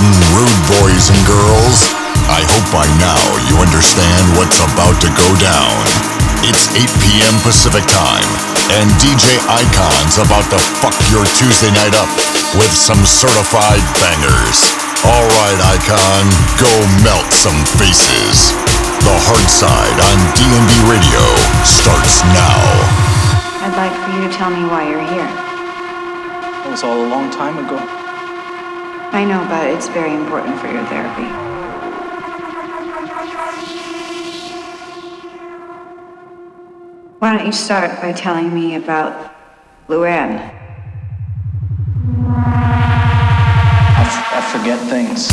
gun rude boys and girls. I hope by now you understand what's about to go down. It's 8 p.m. Pacific time, and DJ Aikhan's about to fuck your Tuesday night up with some certified bangers. Alright, Aikhan, go melt some faces. The Hard Side on DNB Radio starts now. I'd like for you to tell me why you're here. It was all a long time ago. I know, but it's very important for your therapy. Why don't you start by telling me about Luann? I, f- I forget things.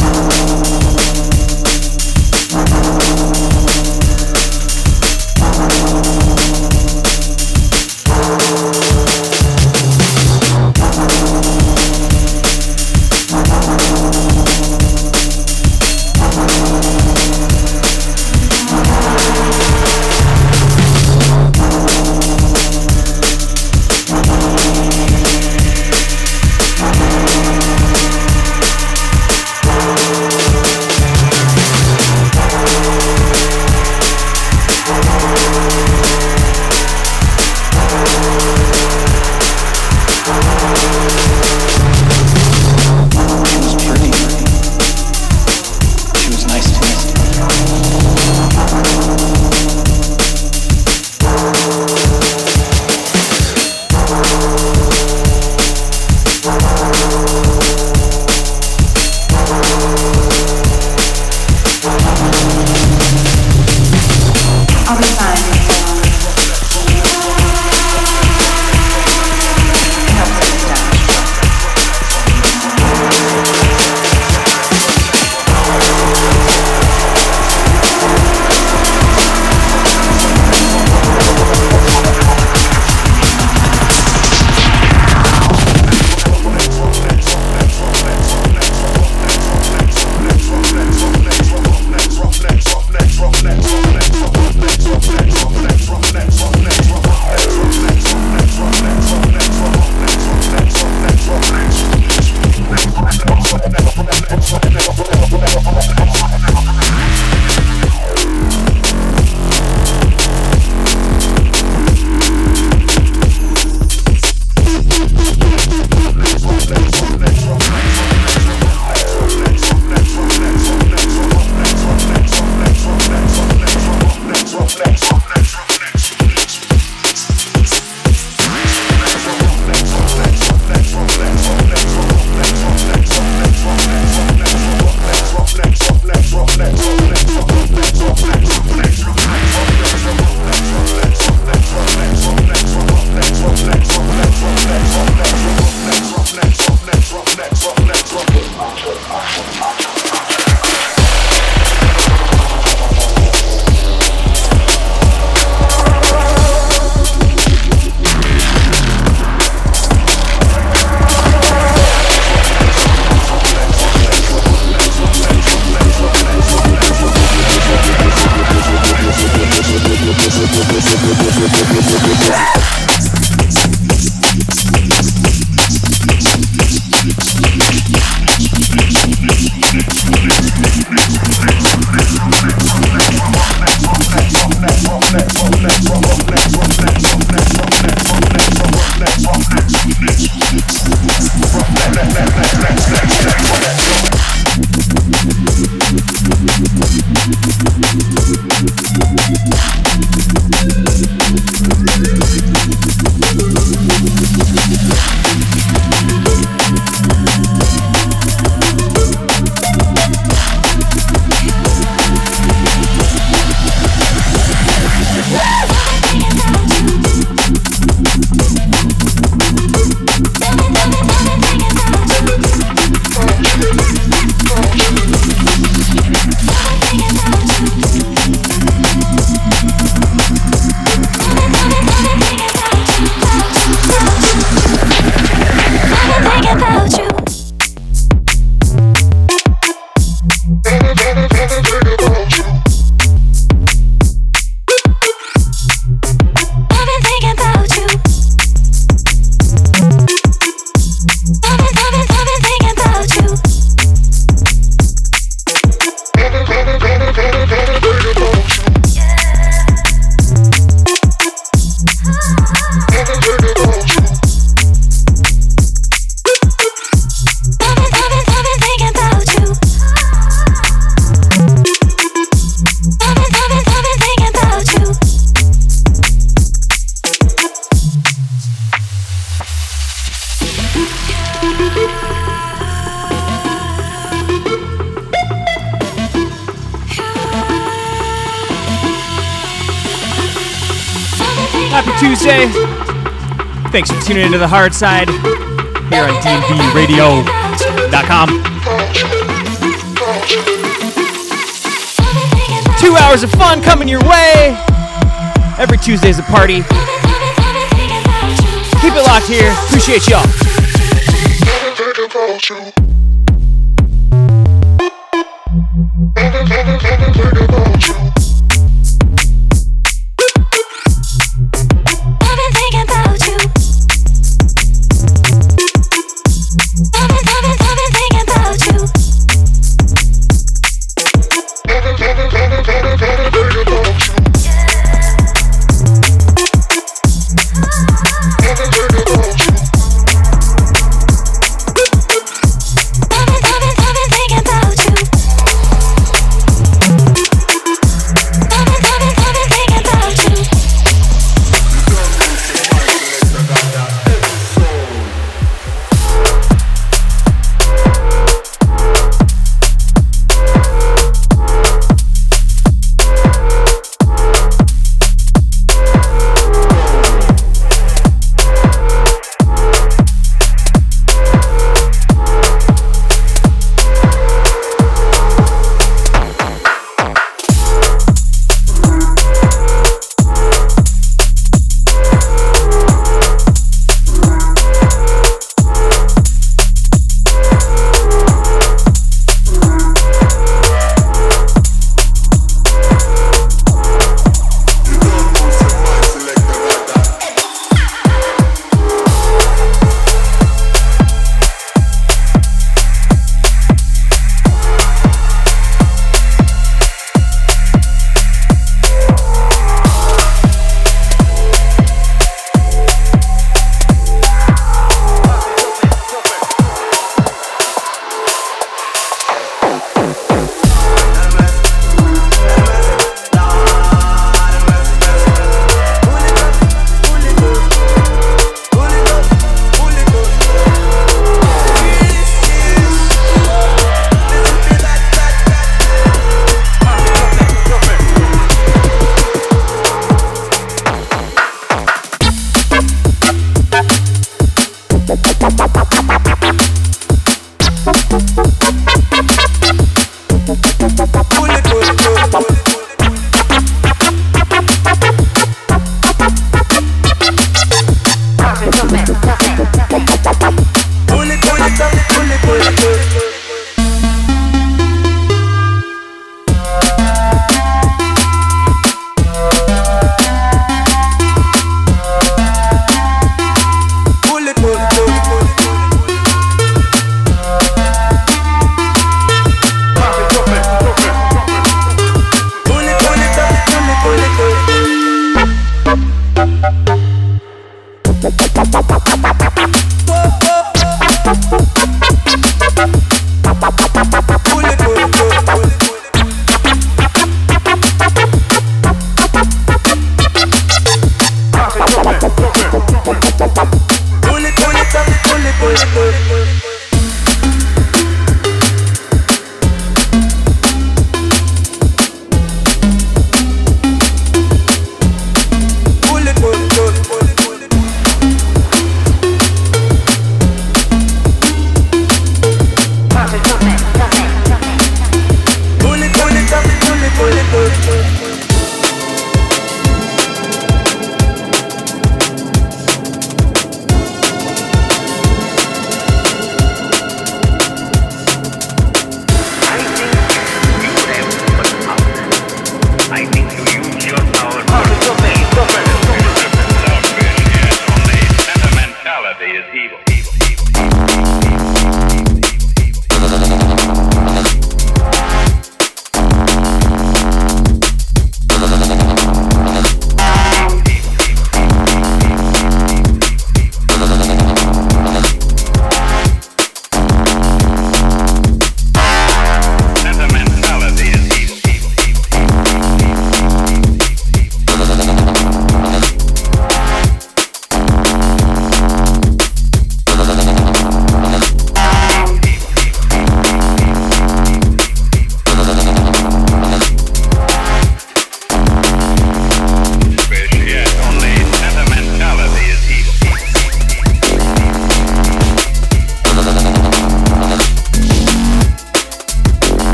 Into the hard side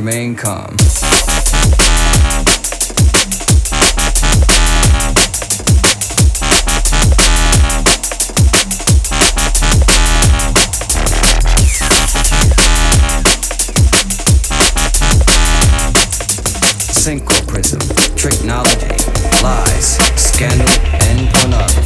remain calm. Synchroprism, technology, lies, scandal, and pornography.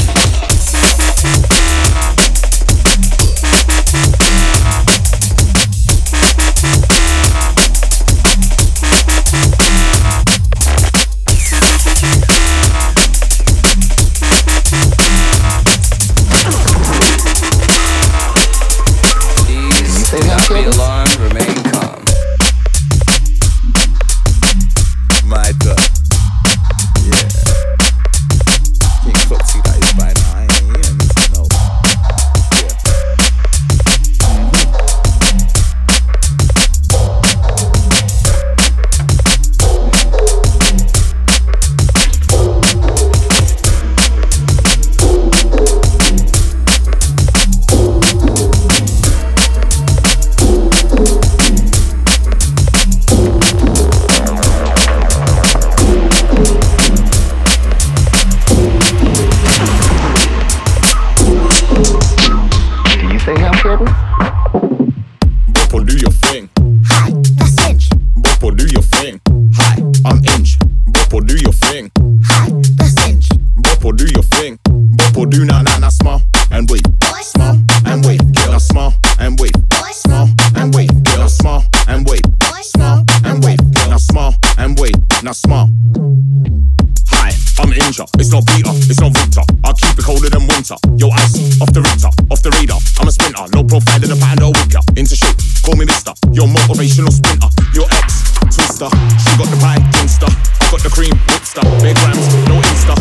Not Peter, it's not Victor. I'll keep it colder than winter. Yo, icy, off the Richter, off the radar. I'm a sprinter, no profile in a pattern or wicker. Into shape, call me Mister. Your motivational sprinter. Your ex, Twister. She got the pie, Insta. I got the cream, Whipster. Big grams, no Insta.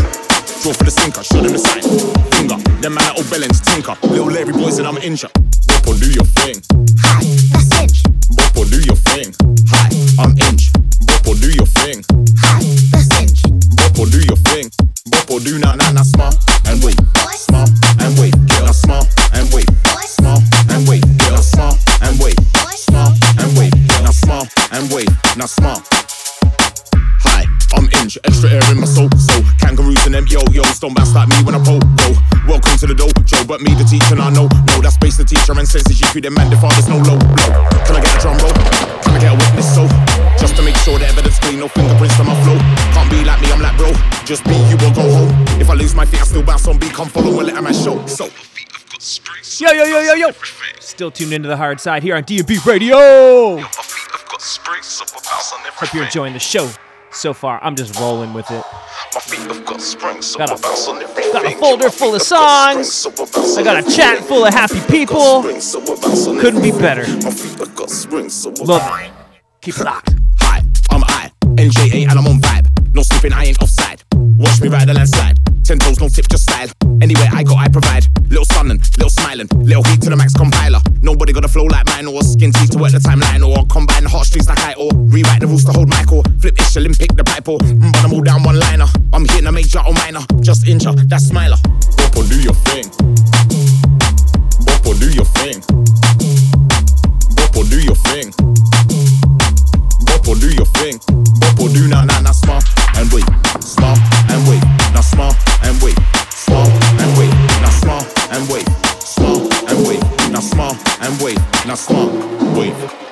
Draw for the sinker, show them the sign. Finger, them man at Bellens, tinker. Little Larry boys and I'm Inja. Boppo, do your thing. Hi, that's Inch. Boppo, do your thing. Hi, I'm Inch. Boppo, do not not na smile and wait. Smile and wait. Get a smile and wait. Smile and wait. Get a smile and wait. Smile and wait. Now smile and wait. Now smile. Hi, I'm Inch, extra air in my soul, so kangaroos and them yo-yos don't bounce like me when I poke, go. Welcome to the dojo, but me the teacher, and I know, no, that's space the teacher and senses you them man, the father's no low blow. Can I get a drum roll? Can I get a witness so? Just to make sure the evidence clean, no fingerprints on my flow. Can't be like me, I'm like bro. Just be you or go home. If I lose my feet, I still bounce on beat. Come follow and let man show. So. Yo, yo, yo, yo, yo. Still tuned into the Hardside here on DB Radio. Hope you're enjoying the show so far. I'm just rolling with it. Got a, got a folder full of songs. I got a chat full of happy people. Couldn't be better. Love it. Keep it locked. NJA, and I'm on vibe. No slipping, I ain't offside. Watch me ride a landslide. Ten toes, no tip, just style. Anywhere I go, I provide. Little stunning, little smiling, little heat to the max compiler. Nobody got a flow like mine, or skin teeth to work the timeline, or combine the streets like I or rewrite the rules to hold Michael. Flip ish, Olympic, the or mm, but I'm all down one liner. I'm hitting a major or minor, just injure, that's smiler. Boppo, do your thing. Boppo, do your thing. Boppo, do your thing. Boppo, do your thing. Boppo, do na na na smile and wait, smile and wait, now smile and wait, smile and wait, now smile and wait, smile and wait, now smile and wave. Now smile, wave.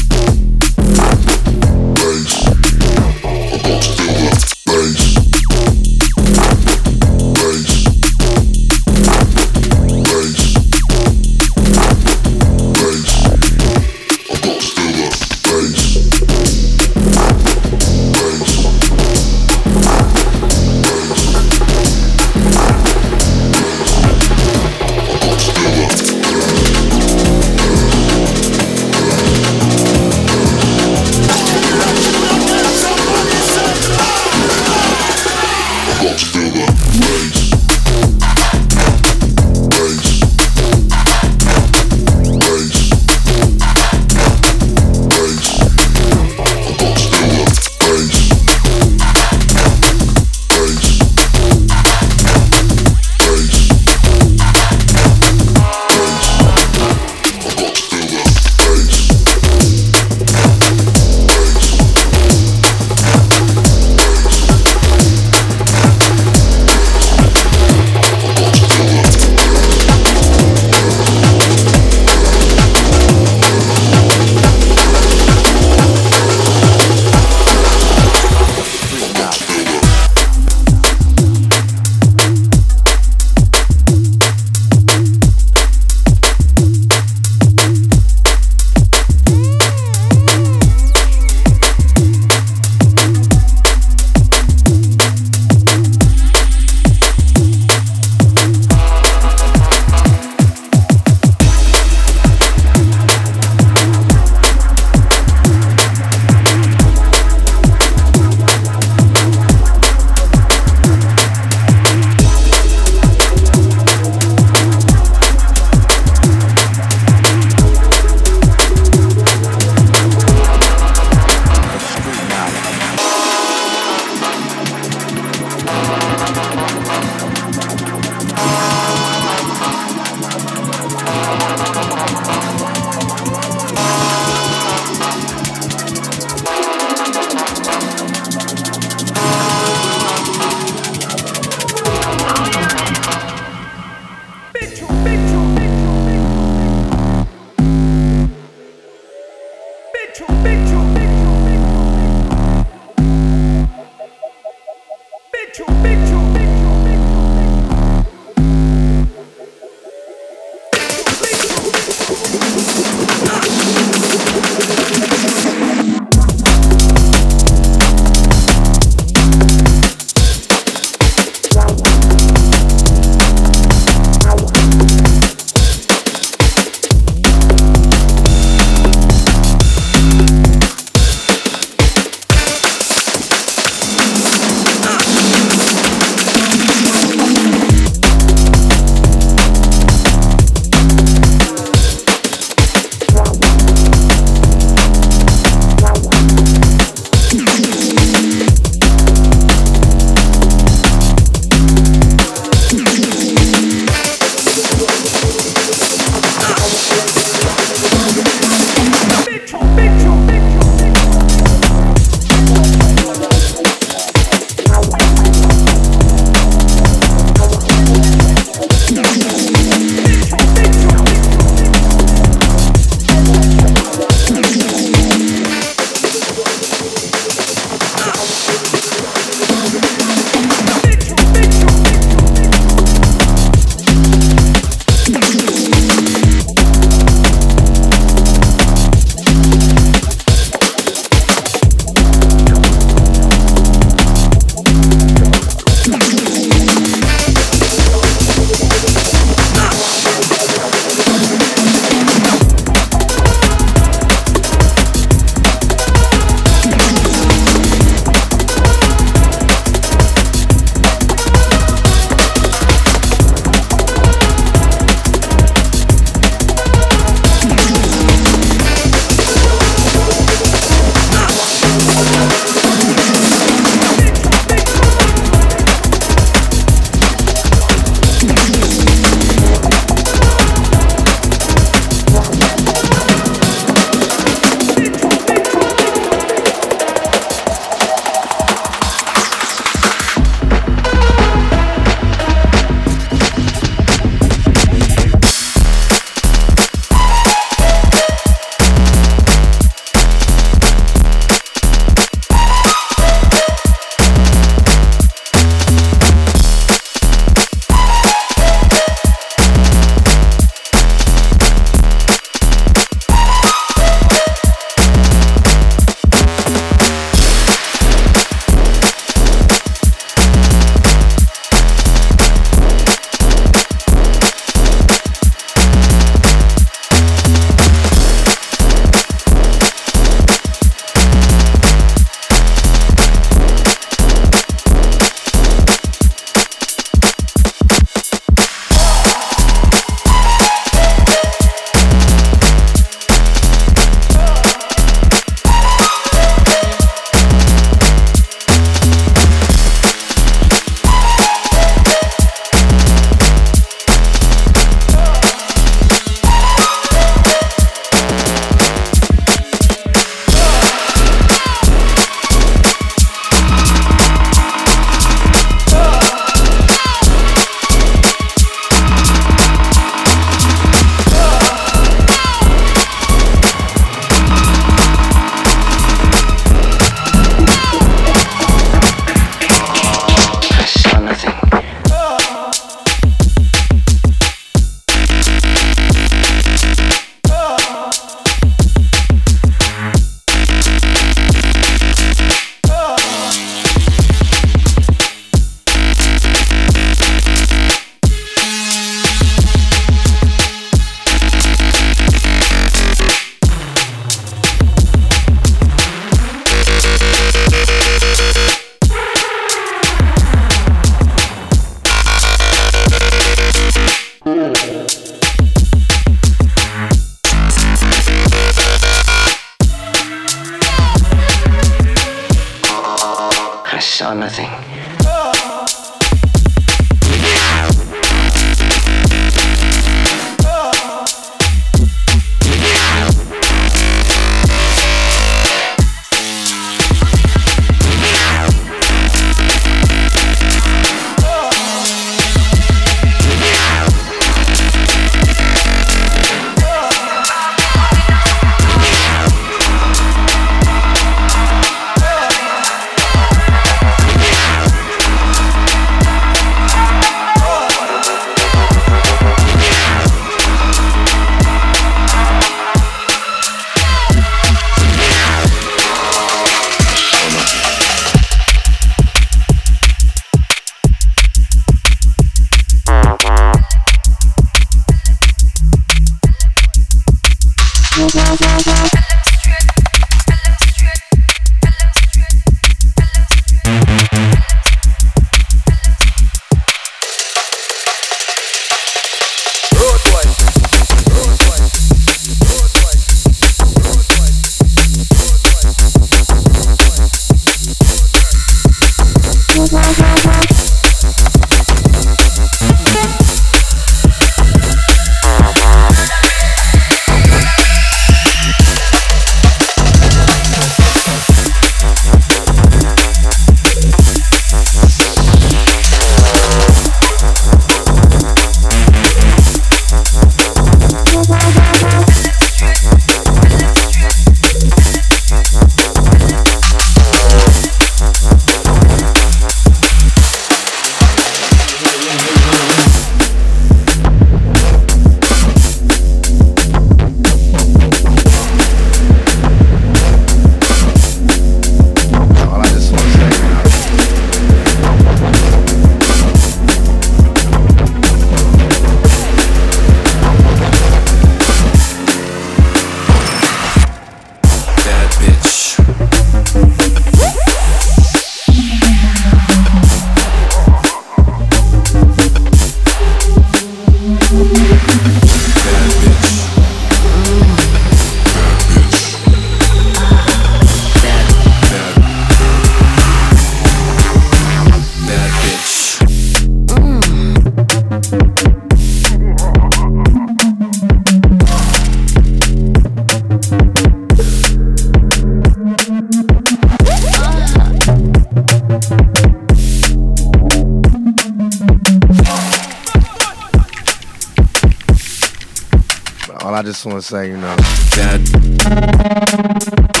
Just want to say, you know, Bad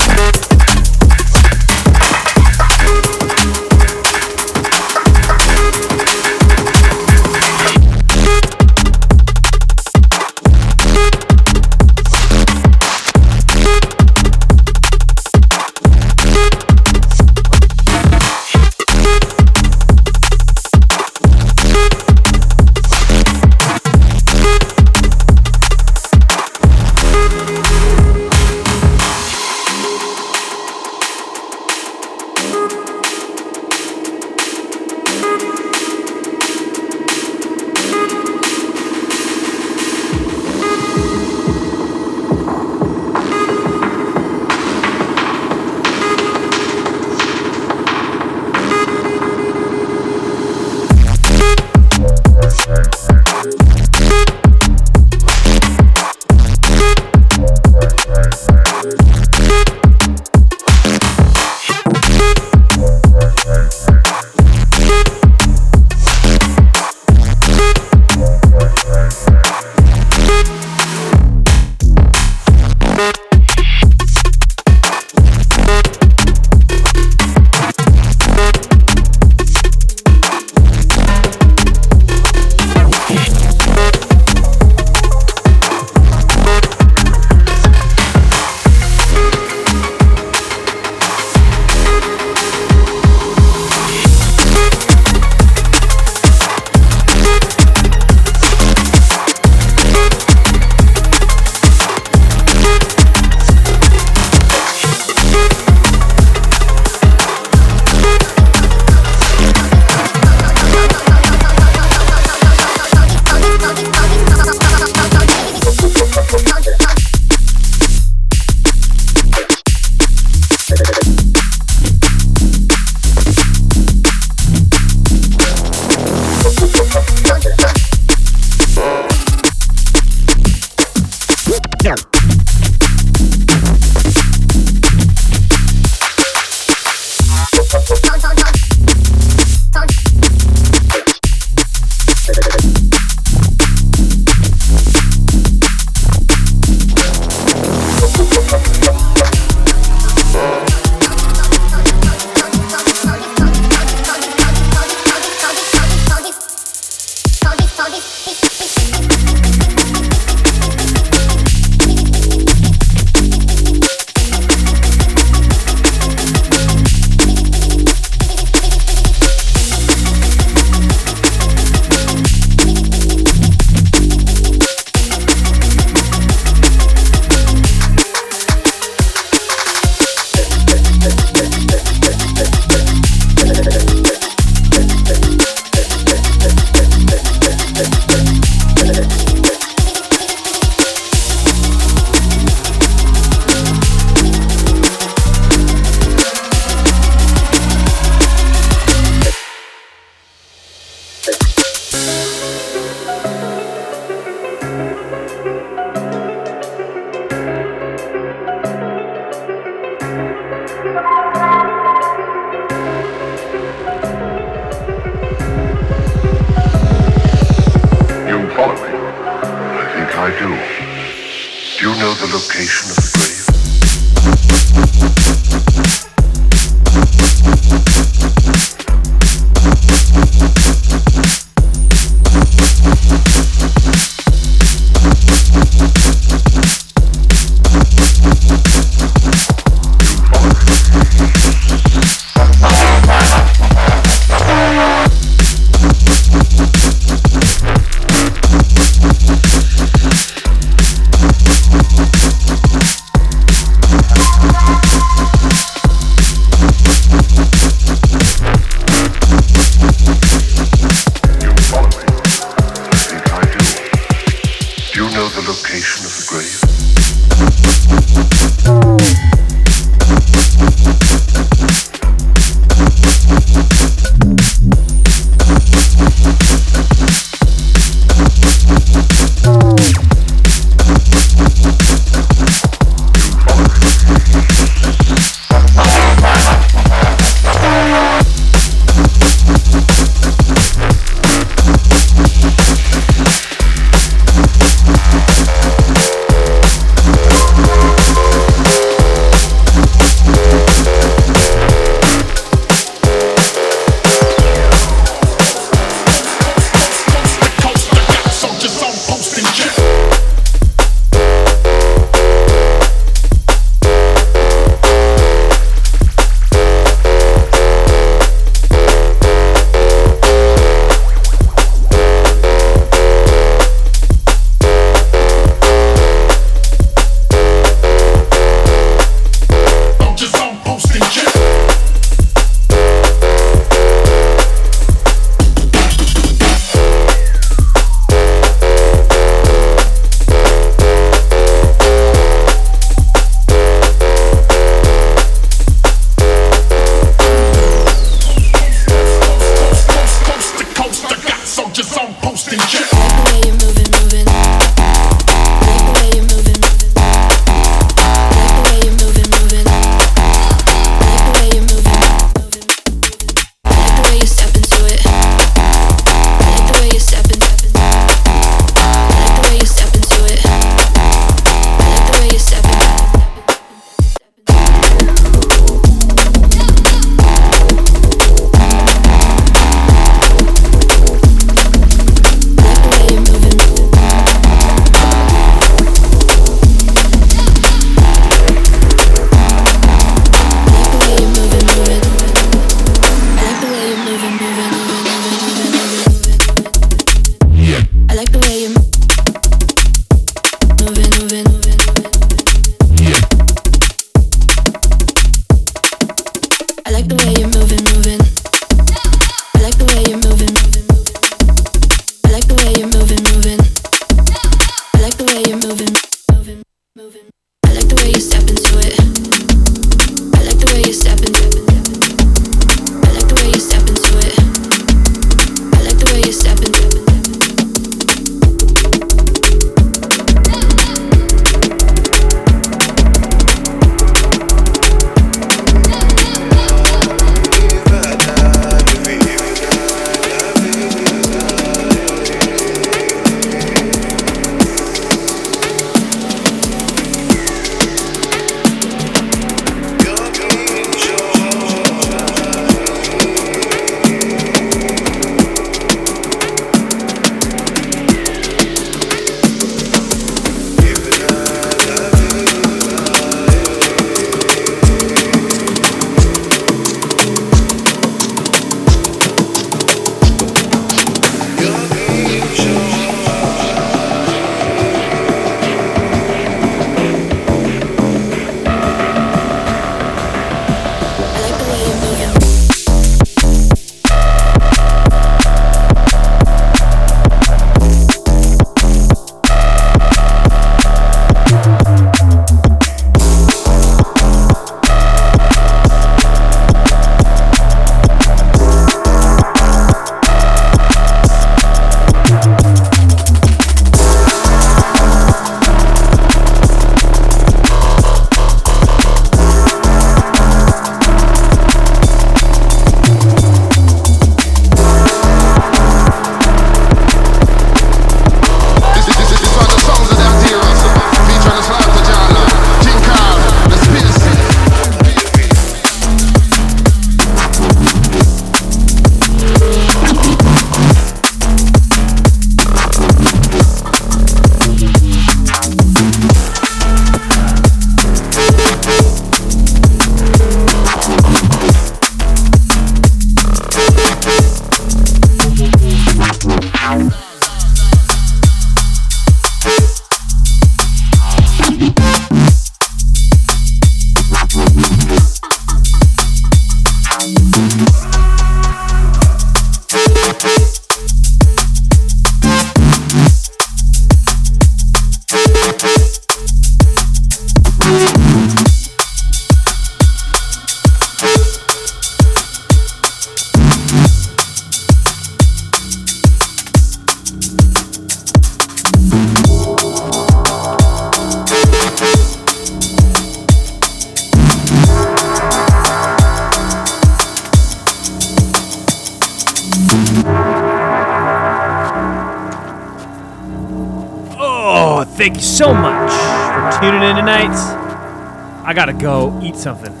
gotta go eat something. So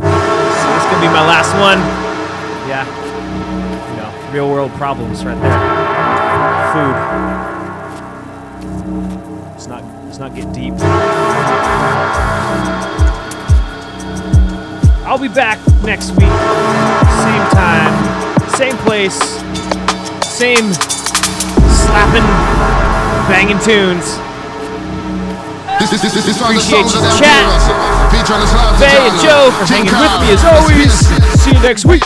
this gonna be my last one. Yeah. You know, real world problems right there. Food. Let's not let's not get deep. I'll be back next week. Same time, same place, same slapping, banging tunes. This, this, this, this, this one, the Appreciate you, chat. heroes. Featuring the slams of Faye and Joe for hanging with me as always. See you next week.